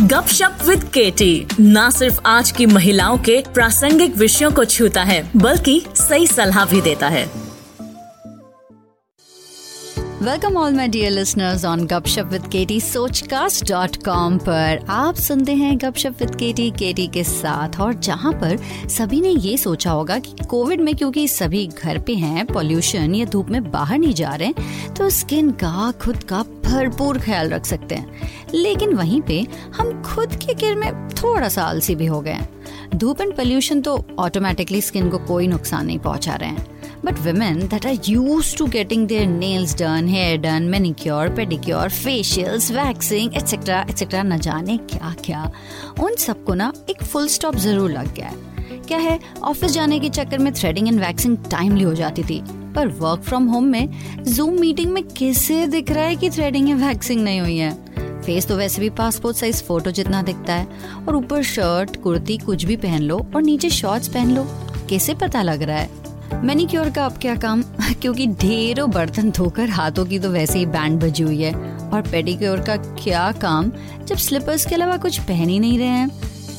गपशप विद केटी न सिर्फ़ आज की महिलाओं के प्रासंगिक विषयों को छूता है, बल्कि सही सलाह भी देता है। Welcome all my dear listeners on Gupshup with KT सोचकास्ट.com पर। आप सुनते हैं गपशप विद केटी केटी के साथ। और जहाँ पर सभी ने ये सोचा होगा कि कोविड में क्योंकि सभी घर पे हैं पॉल्यूशन या धूप में बाहर नहीं जा रहे तो स्किन का, खुद का भरपूर ख्याल रख सकते हैं। लेकिन वहीं पे हम खुद के केयर में थोड़ा सा आलसी भी हो गए धूप एंड पोल्यूशन तो ऑटोमेटिकली स्किन को कोई नुकसान नहीं पहुँचा रहे हैं। But women that are used to getting their nails done, hair done, manicure, pedicure, facials, waxing, etc. etc. न जाने क्या क्या उन सबको ना एक फुल स्टॉप ज़रूर लग गया है। क्या है? ऑफ़िस जाने के चक्कर में थ्रेडिंग एंड वैक्सिंग टाइमली हो जाती थी। पर वर्क फ्रॉम होम में जूम मीटिंग में किसे दिख रहा है कि थ्रेडिंग एंड वैक्सिंग नहीं हुई है? फेस तो वैसे भी पासपोर्ट साइज़ फ़ोटो जितना दिखता है। और ऊपर शर्ट कुर्ती कुछ भी पहन लो और नीचे शॉर्ट्स पहन लो। कैसे पता लग रहा है? मैनिक्योर का अब क्या काम? क्योंकि ढेरों बर्तन धोकर हाथों की तो वैसे ही बैंड बजी हुई है। और पेडिक्योर का क्या काम? जब स्लीपर्स के अलावा कुछ पहन ही नहीं रहे हैं।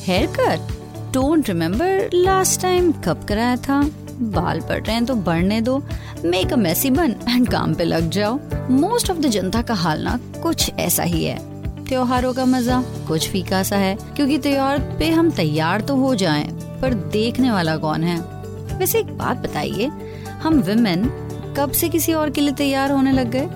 Hair cut don't remember last time कब कराया था? बाल पड़ रहे हैं तो बढ़ने दो। Make a messy bun and काम पे लग जाओ। मोस्ट ऑफ़ द जनता का हाल ना कुछ ऐसा ही है। त्योहारों का मज़ा कुछ फीका सा है। क्योंकि त्योहार पे हम तैयार तो हो जाएँ, पर देखने वाला कौन है? वैसे एक बात बताइए, हम विमेन कब से किसी और के लिए तैयार होने लग गए?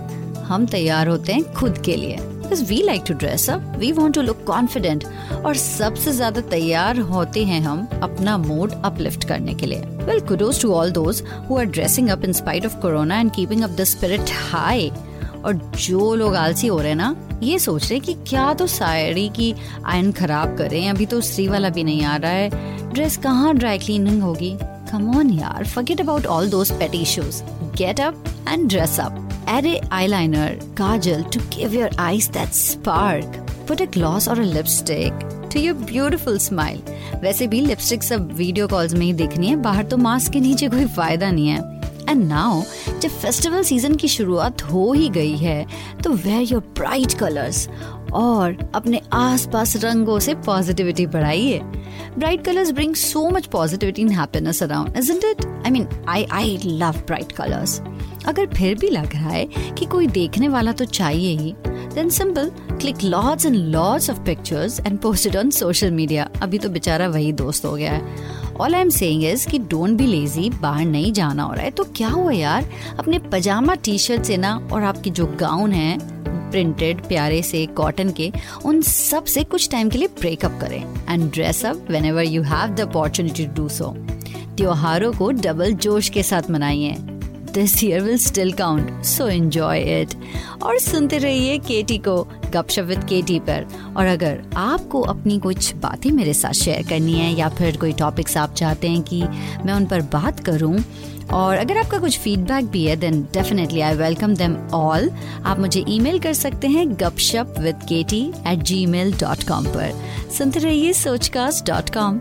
हम तैयार होते हैं खुद के लिए। We like to dress up we want to look confident और सबसे ज़्यादा तैयार होते हैं हम अपना मूड अपलिफ्ट करने के लिए। Well kudos to all those who are dressing up in spite of corona and keeping up the spirit high और जो लोग आलसी हो रहे हैं ना, ये सोच रहे कि क्या तो साड़ी की आयन खराब करें, अभी तो स्त्री वाला भी नहीं आ रहा है। ड्रेस कहाँ ड्राई क्लीनिंग होगी? Come on, yaar. Forget about all those petty issues. Get up and dress up. Add a eyeliner, kajal to give your eyes that spark. Put a gloss or a lipstick to your beautiful smile. वैसे भी lipstick सब video calls में ही देखनी है बाहर तो mask के नीचे कोई फ़ायदा नहीं है एंड नाउ जब फेस्टिवल सीज़न की शुरुआत हो ही गई है तो वेयर योर ब्राइट कलर्स और अपने आसपास रंगों से पॉजिटिविटी बढ़ाइए। Bright colours bring so much positivity and happiness around isn't it I mean I I love bright colours अगर फिर भी लग रहा है कि कोई देखने वाला तो चाहिए ही then simple click lots and lots of pictures and posted on social media अभी तो बेचारा वही दोस्त हो गया है। All I am saying is कि डोंट बी लेजी बाहर नहीं जाना हो रहा है। तो क्या हुआ यार? अपने पजामा टी शर्ट से ना और आपकी जो गाउन है प्रिंटेड प्यारे से कॉटन के, उन सबसे कुछ टाइम के लिए ब्रेकअप करें and dress up whenever you have the opportunity to do so त्योहारों को डबल जोश के साथ मनाइए। This year will still count so enjoy it और सुनते रहिए केटी को गपशप विद केटी पर। और अगर आपको अपनी कुछ बातें मेरे साथ शेयर करनी है, या फिर कोई टॉपिक्स आप चाहते हैं कि मैं उन पर बात करूँ, और अगर आपका कुछ फीडबैक भी है then definitely I welcome them all आप मुझे ईमेल कर सकते हैं Gupshup with KT at Gmail dot com पर। सुनते रहिए सोचकास्ट डॉट कॉम